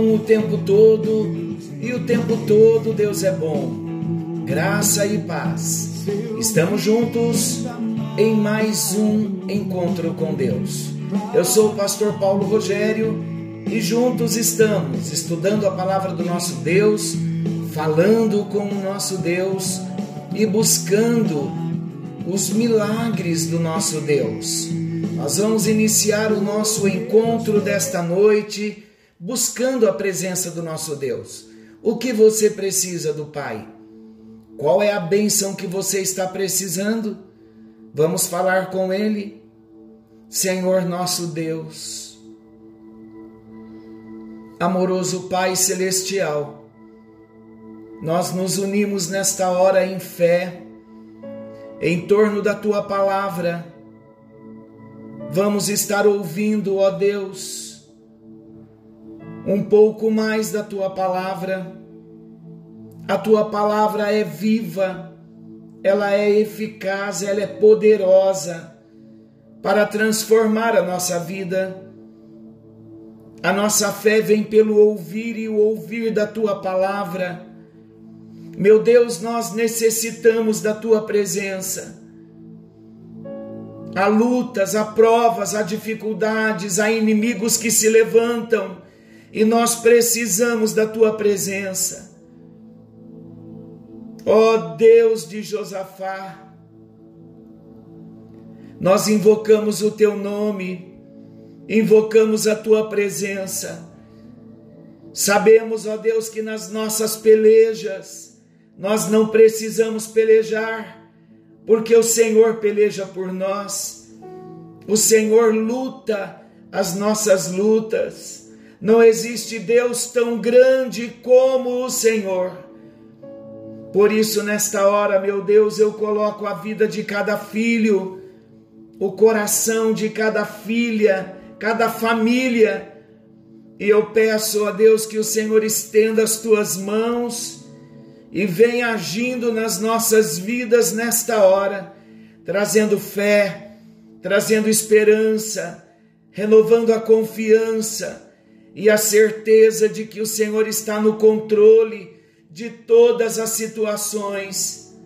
bom o tempo todo e o tempo todo Deus é bom. Graça e paz. Estamos juntos em mais um encontro com Deus. Eu sou o pastor Paulo Rogério e juntos estamos estudando a palavra do nosso Deus, falando com o nosso Deus e buscando os milagres do nosso Deus. Nós vamos iniciar o nosso encontro desta noite buscando a presença do nosso Deus. O que você precisa do Pai? Qual é a bênção que você está precisando? Vamos falar com Ele. Senhor nosso Deus, amoroso Pai Celestial, nós nos unimos nesta hora em fé, em torno da Tua palavra. Vamos estar ouvindo, ó Deus, um pouco mais da Tua palavra. A Tua palavra é viva, ela é eficaz, ela é poderosa para transformar a nossa vida. A nossa fé vem pelo ouvir e o ouvir da tua palavra. Meu Deus, nós necessitamos da tua presença. Há lutas, há provas, há dificuldades, há inimigos que se levantam e nós precisamos da tua presença. Ó oh Deus de Josafá, nós invocamos o teu nome, invocamos a tua presença. Sabemos, ó Deus, que nas nossas pelejas nós não precisamos pelejar, porque o Senhor peleja por nós. O Senhor luta as nossas lutas. Não existe Deus tão grande como o Senhor. Por isso, nesta hora, meu Deus, eu coloco a vida de cada filho, o coração de cada filha, cada família, e eu peço a Deus que o Senhor estenda as tuas mãos e venha agindo nas nossas vidas nesta hora, trazendo fé, trazendo esperança, renovando a confiança e a certeza de que o Senhor está no controle de todas as situações.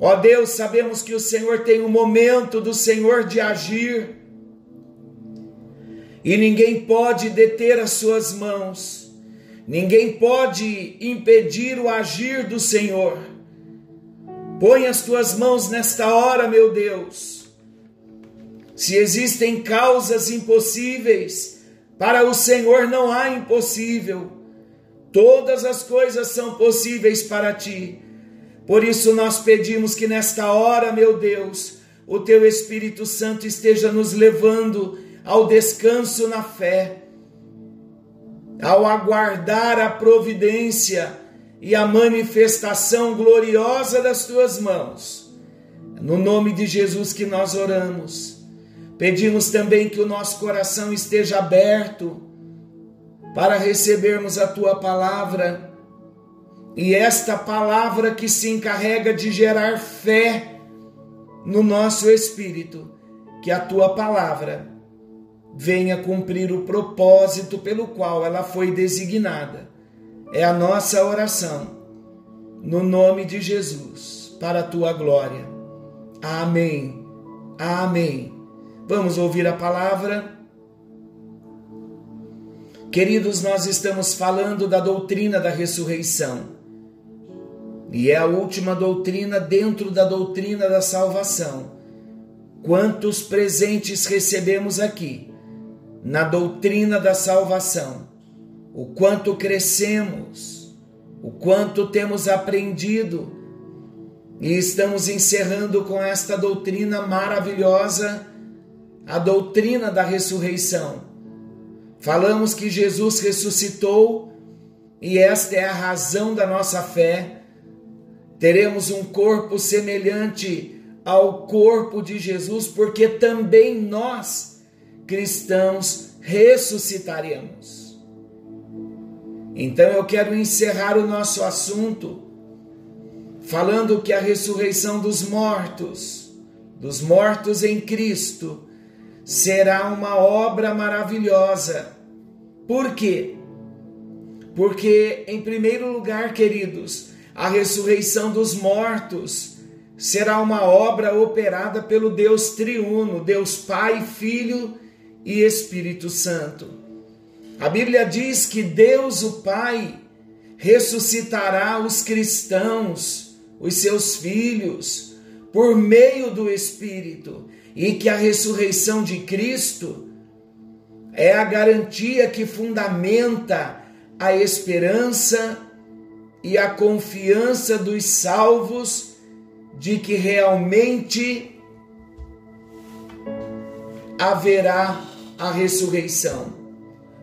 Ó Deus, sabemos que o Senhor tem um momento do Senhor de agir e ninguém pode deter as suas mãos, ninguém pode impedir o agir do Senhor. Põe as tuas mãos nesta hora, meu Deus. Se existem causas impossíveis, para o Senhor não há impossível. Todas as coisas são possíveis para ti. Por isso nós pedimos que nesta hora, meu Deus, o teu Espírito Santo esteja nos levando ao descanso na fé, ao aguardar a providência e a manifestação gloriosa das tuas mãos. No nome de Jesus que nós oramos. Pedimos também que o nosso coração esteja aberto para recebermos a tua palavra. E esta palavra que se encarrega de gerar fé no nosso espírito, que a tua palavra venha cumprir o propósito pelo qual ela foi designada. É a nossa oração, no nome de Jesus, para a tua glória. Amém. Amém. Vamos ouvir a palavra. Queridos, nós estamos falando da doutrina da ressurreição. E é a última doutrina dentro da doutrina da salvação. Quantos presentes recebemos aqui na doutrina da salvação? O quanto crescemos, o quanto temos aprendido. E estamos encerrando com esta doutrina maravilhosa, a doutrina da ressurreição Falamos que Jesus ressuscitou e esta é a razão da nossa fé. Teremos um corpo semelhante ao corpo de Jesus, porque também nós cristãos ressuscitaremos. Então eu quero encerrar o nosso assunto falando que a ressurreição dos mortos, dos mortos em Cristo, será uma obra maravilhosa. Por quê? Porque, em primeiro lugar, queridos, a ressurreição dos mortos será uma obra operada pelo Deus triuno, Deus Pai, Filho e Espírito Santo. A Bíblia diz que Deus, o Pai, ressuscitará os cristãos, os seus filhos, por meio do Espírito, e que a ressurreição de Cristo é a garantia que fundamenta a esperança e a confiança dos salvos de que realmente haverá a ressurreição.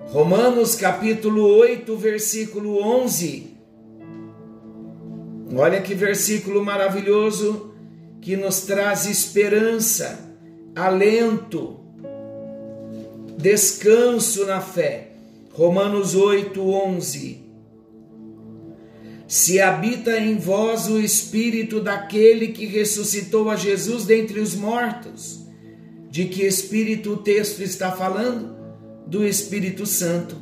Romanos capítulo 8, versículo 11. Olha que versículo maravilhoso que nos traz esperança, alento, descanso na fé. Romanos 8, 11. Se habita em vós o espírito daquele que ressuscitou a Jesus dentre os mortos. De que espírito o texto está falando? Do Espírito Santo.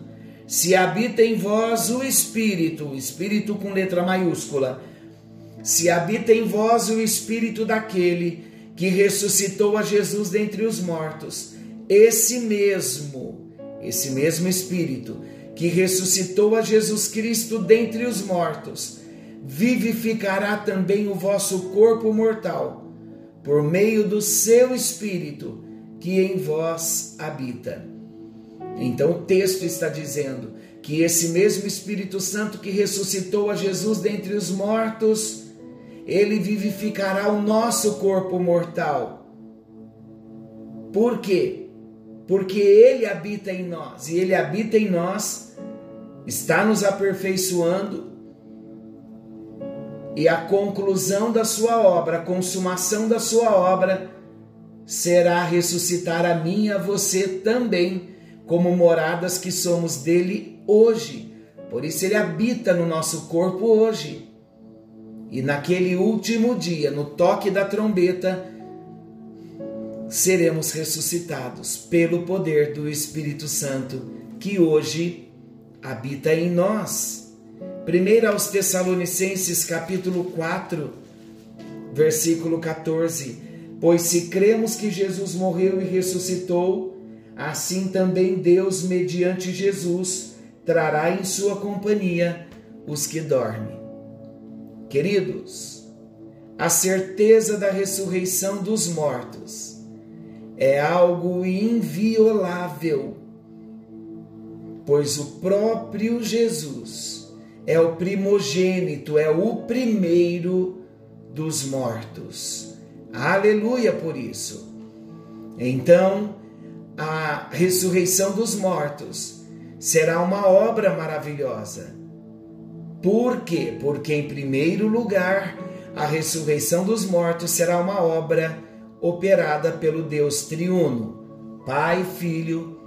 Se habita em vós o espírito, espírito com letra maiúscula. Se habita em vós o espírito daquele que ressuscitou a Jesus dentre os mortos. Esse mesmo, esse mesmo espírito que ressuscitou a Jesus Cristo dentre os mortos, vivificará também o vosso corpo mortal, por meio do seu Espírito que em vós habita. Então o texto está dizendo que esse mesmo Espírito Santo que ressuscitou a Jesus dentre os mortos, ele vivificará o nosso corpo mortal. Por quê? Porque ele habita em nós, e ele habita em nós, está nos aperfeiçoando, e a conclusão da sua obra, a consumação da sua obra, será ressuscitar a mim e a você também, como moradas que somos dele hoje. Por isso ele habita no nosso corpo hoje. E naquele último dia, no toque da trombeta, seremos ressuscitados pelo poder do Espírito Santo que hoje habita em nós. 1 aos Tessalonicenses capítulo 4, versículo 14. Pois se cremos que Jesus morreu e ressuscitou, assim também Deus, mediante Jesus, trará em sua companhia os que dormem. Queridos, a certeza da ressurreição dos mortos é algo inviolável, pois o próprio Jesus é o primogênito, é o primeiro dos mortos. Aleluia por isso. Então, a ressurreição dos mortos será uma obra maravilhosa por quê? Porque, em primeiro lugar, a ressurreição dos mortos será uma obra operada pelo Deus triuno, Pai, Filho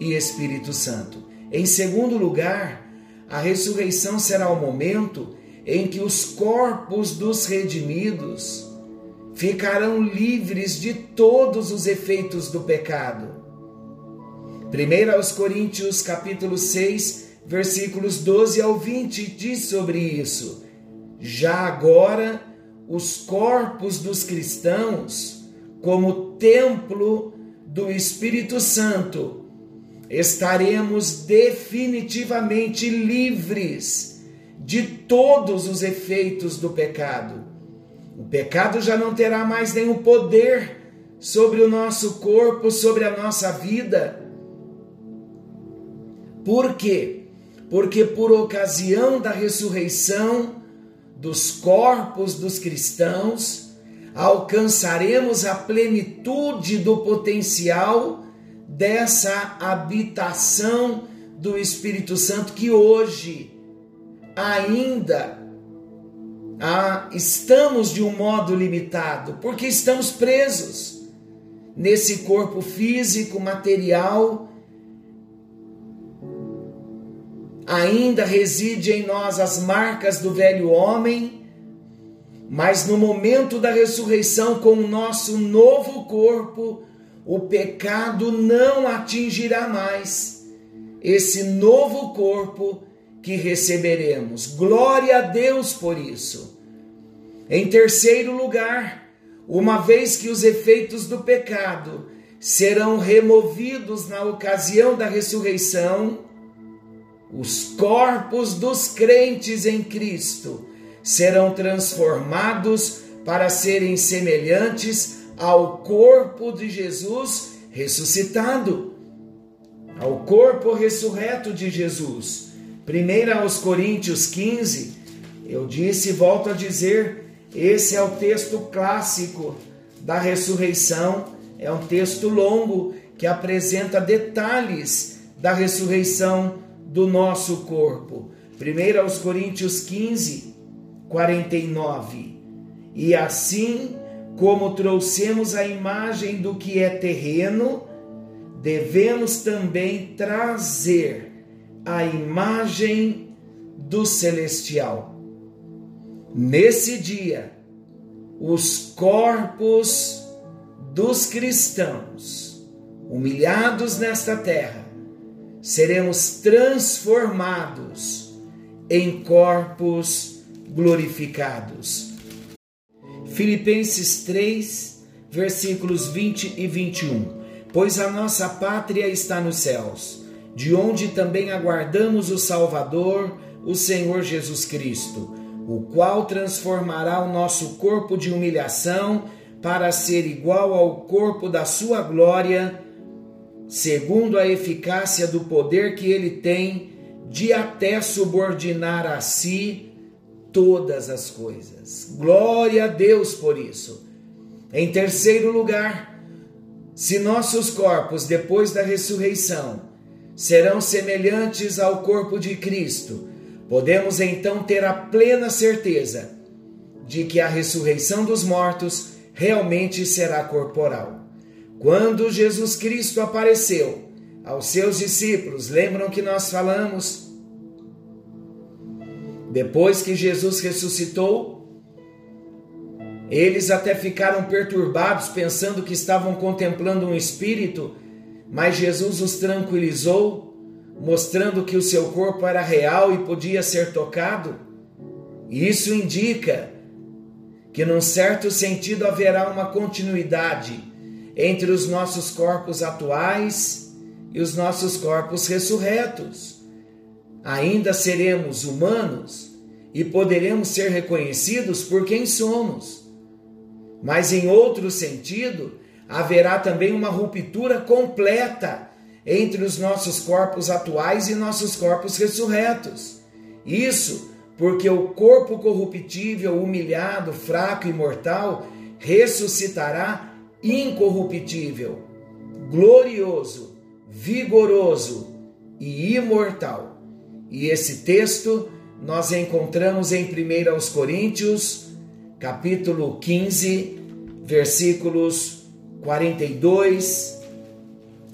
e Espírito Santo. Em segundo lugar, a ressurreição será o momento em que os corpos dos redimidos ficarão livres de todos os efeitos do pecado. 1 aos Coríntios capítulo 6, versículos 12 ao 20 diz sobre isso. Já agora, os corpos dos cristãos, como templo do Espírito Santo, estaremos definitivamente livres de todos os efeitos do pecado. O pecado já não terá mais nenhum poder sobre o nosso corpo, sobre a nossa vida. Por quê? Porque por ocasião da ressurreição dos corpos dos cristãos, alcançaremos a plenitude do potencial dessa habitação do Espírito Santo que hoje ainda ah, estamos de um modo limitado, porque estamos presos nesse corpo físico, material, ainda reside em nós as marcas do velho homem, mas no momento da ressurreição, com o nosso novo corpo, o pecado não atingirá mais esse novo corpo que receberemos. Glória a Deus por isso. Em terceiro lugar, uma vez que os efeitos do pecado serão removidos na ocasião da ressurreição, os corpos dos crentes em Cristo serão transformados para serem semelhantes ao corpo de Jesus ressuscitado, ao corpo ressurreto de Jesus. 1 aos Coríntios 15, eu disse e volto a dizer, esse é o texto clássico da ressurreição, é um texto longo que apresenta detalhes da ressurreição do nosso corpo. 1 aos Coríntios 15, 49. E assim como trouxemos a imagem do que é terreno, devemos também trazer a imagem do celestial. Nesse dia, os corpos dos cristãos, humilhados nesta terra, seremos transformados em corpos glorificados. Filipenses 3, versículos 20 e 21. Pois a nossa pátria está nos céus, de onde também aguardamos o Salvador, o Senhor Jesus Cristo, o qual transformará o nosso corpo de humilhação para ser igual ao corpo da sua glória segundo a eficácia do poder que ele tem de até subordinar a si todas as coisas. Glória a Deus por isso. Em terceiro lugar, se nossos corpos, depois da ressurreição, serão semelhantes ao corpo de Cristo, podemos então ter a plena certeza de que a ressurreição dos mortos realmente será corporal. Quando Jesus Cristo apareceu aos seus discípulos, lembram que nós falamos? Depois que Jesus ressuscitou, eles até ficaram perturbados, pensando que estavam contemplando um espírito, mas Jesus os tranquilizou, mostrando que o seu corpo era real e podia ser tocado. E isso indica que, num certo sentido, haverá uma continuidade entre os nossos corpos atuais e os nossos corpos ressurretos. Ainda seremos humanos e poderemos ser reconhecidos por quem somos. Mas, em outro sentido, haverá também uma ruptura completa entre os nossos corpos atuais e nossos corpos ressurretos. Isso porque o corpo corruptível, humilhado, fraco e mortal ressuscitará incorruptível, glorioso, vigoroso e imortal. E esse texto nós encontramos em 1 aos Coríntios, capítulo 15, versículos 42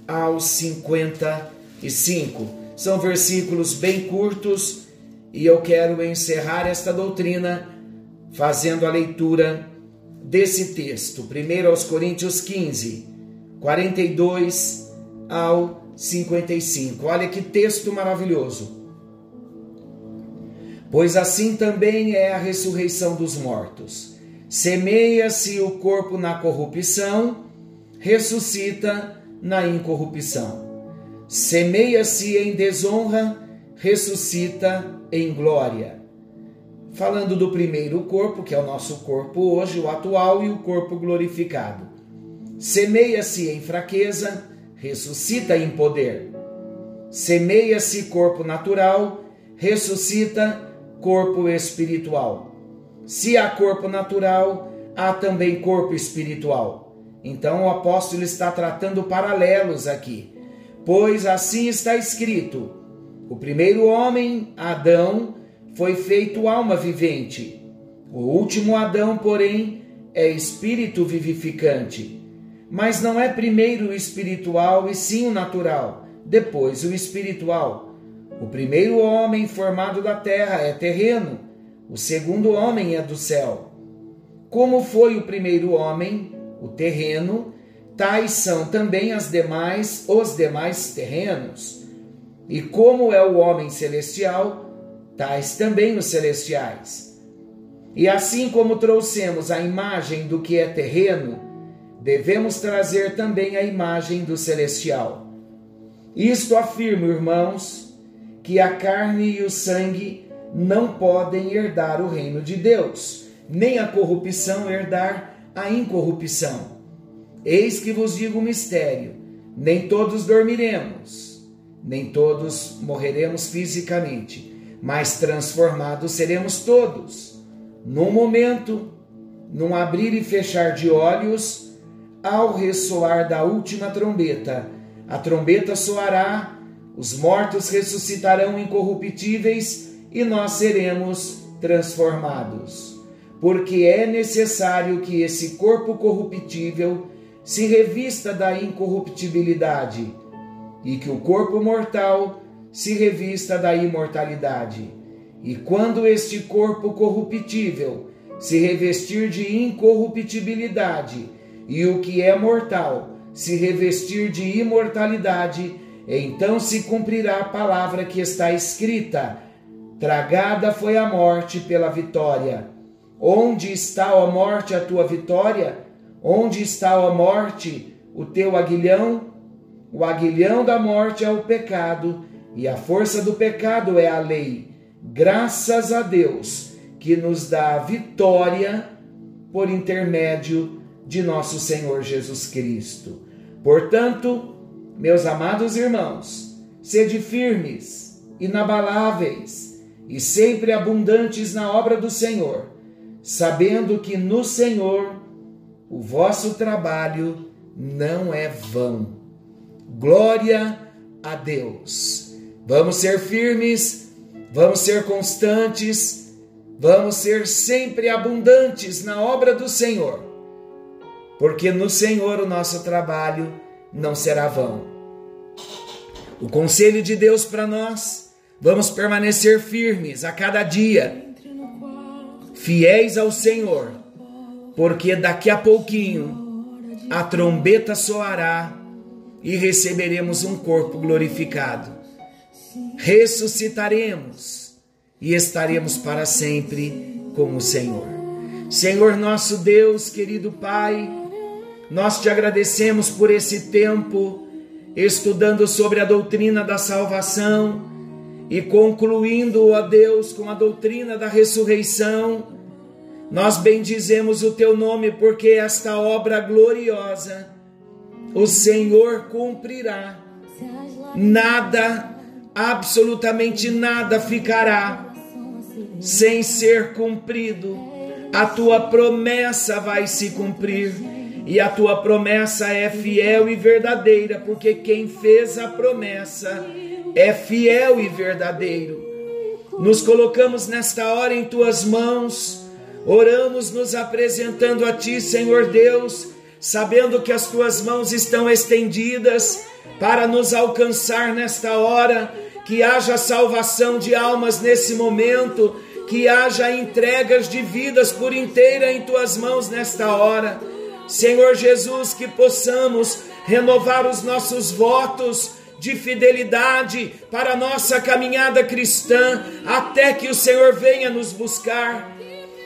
aos 55. São versículos bem curtos e eu quero encerrar esta doutrina fazendo a leitura desse texto, 1 aos Coríntios 15, 42 ao 55. Olha que texto maravilhoso. Pois assim também é a ressurreição dos mortos. Semeia-se o corpo na corrupção, ressuscita na incorrupção. Semeia-se em desonra, ressuscita em glória falando do primeiro corpo, que é o nosso corpo hoje, o atual, e o corpo glorificado. Semeia-se em fraqueza, ressuscita em poder. Semeia-se corpo natural, ressuscita corpo espiritual. Se há corpo natural, há também corpo espiritual. Então o apóstolo está tratando paralelos aqui. Pois assim está escrito: o primeiro homem, Adão, foi feito alma vivente. O último Adão, porém, é espírito vivificante. Mas não é primeiro o espiritual e sim o natural, depois o espiritual. O primeiro homem formado da terra é terreno, o segundo homem é do céu. Como foi o primeiro homem, o terreno, tais são também as demais, os demais terrenos. E como é o homem celestial, tais também os celestiais. E assim como trouxemos a imagem do que é terreno, devemos trazer também a imagem do celestial. Isto afirma, irmãos, que a carne e o sangue não podem herdar o reino de Deus, nem a corrupção herdar a incorrupção. Eis que vos digo o mistério: nem todos dormiremos, nem todos morreremos fisicamente, mas transformados seremos todos. Num momento, num abrir e fechar de olhos, ao ressoar da última trombeta, a trombeta soará, os mortos ressuscitarão incorruptíveis e nós seremos transformados. Porque é necessário que esse corpo corruptível se revista da incorruptibilidade e que o corpo mortal se revista da imortalidade. E quando este corpo corruptível se revestir de incorruptibilidade e o que é mortal se revestir de imortalidade, então se cumprirá a palavra que está escrita: Tragada foi a morte pela vitória. Onde está, a morte, a tua vitória? Onde está, a morte, o teu aguilhão? O aguilhão da morte é o pecado, e a força do pecado é a lei. Graças a Deus que nos dá a vitória por intermédio de nosso Senhor Jesus Cristo. Portanto, meus amados irmãos, sede firmes, inabaláveis e sempre abundantes na obra do Senhor, sabendo que no Senhor o vosso trabalho não é vão. Glória a Deus. Vamos ser firmes, vamos ser constantes, vamos ser sempre abundantes na obra do Senhor porque no Senhor o nosso trabalho não será vão. O conselho de Deus para nós, vamos permanecer firmes a cada dia, fiéis ao Senhor, porque daqui a pouquinho a trombeta soará e receberemos um corpo glorificado. Ressuscitaremos e estaremos para sempre com o Senhor. Senhor nosso Deus, querido Pai, nós te agradecemos por esse tempo estudando sobre a doutrina da salvação e concluindo, ó Deus, com a doutrina da ressurreição. Nós bendizemos o teu nome porque esta obra gloriosa o Senhor cumprirá. Nada, absolutamente nada ficará sem ser cumprido. A tua promessa vai se cumprir e a tua promessa é fiel e verdadeira, porque quem fez a promessa é fiel e verdadeiro. Nos colocamos nesta hora em tuas mãos, oramos nos apresentando a ti, Senhor Deus, sabendo que as tuas mãos estão estendidas para nos alcançar nesta hora, que haja salvação de almas nesse momento, que haja entregas de vidas por inteira em tuas mãos nesta hora Senhor Jesus, que possamos renovar os nossos votos de fidelidade para a nossa caminhada cristã, até que o Senhor venha nos buscar.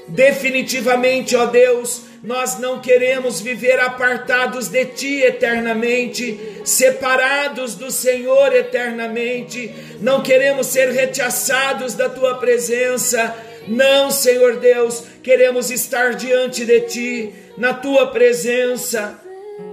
Definitivamente, ó Deus, nós não queremos viver apartados de Ti eternamente, separados do Senhor eternamente, não queremos ser rechaçados da Tua presença. Não, Senhor Deus, queremos estar diante de Ti, na tua presença.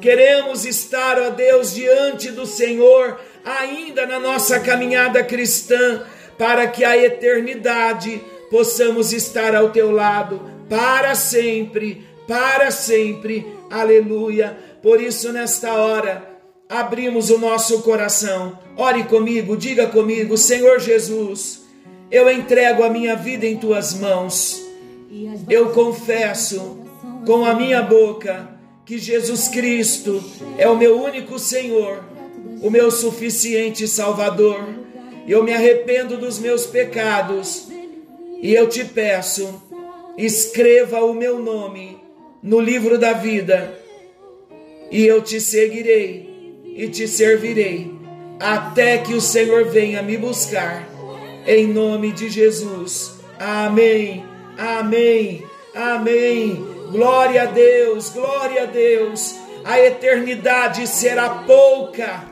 Queremos estar, ó Deus, diante do Senhor, ainda na nossa caminhada cristã, para que a eternidade possamos estar ao teu lado para sempre, para sempre. Aleluia. Por isso, nesta hora, abrimos o nosso coração. Ore comigo, diga comigo, Senhor Jesus, eu entrego a minha vida em tuas mãos. Eu confesso com a minha boca que Jesus Cristo é o meu único Senhor, o meu suficiente Salvador. Eu me arrependo dos meus pecados e eu te peço, escreva o meu nome no livro da vida e eu te seguirei e te servirei até que o Senhor venha me buscar. Em nome de Jesus. Amém. Amém. Amém. Glória a Deus, glória a Deus. A eternidade será pouca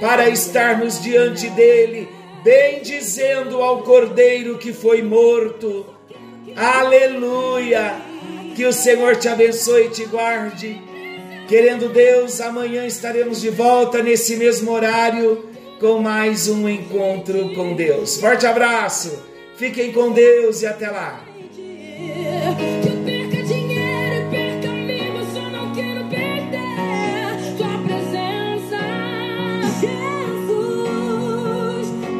para estarmos diante dele, bendizendo ao Cordeiro que foi morto. Aleluia! Que o Senhor te abençoe e te guarde. Querendo Deus, amanhã estaremos de volta nesse mesmo horário com mais um encontro com Deus. Forte abraço, fiquem com Deus e até lá.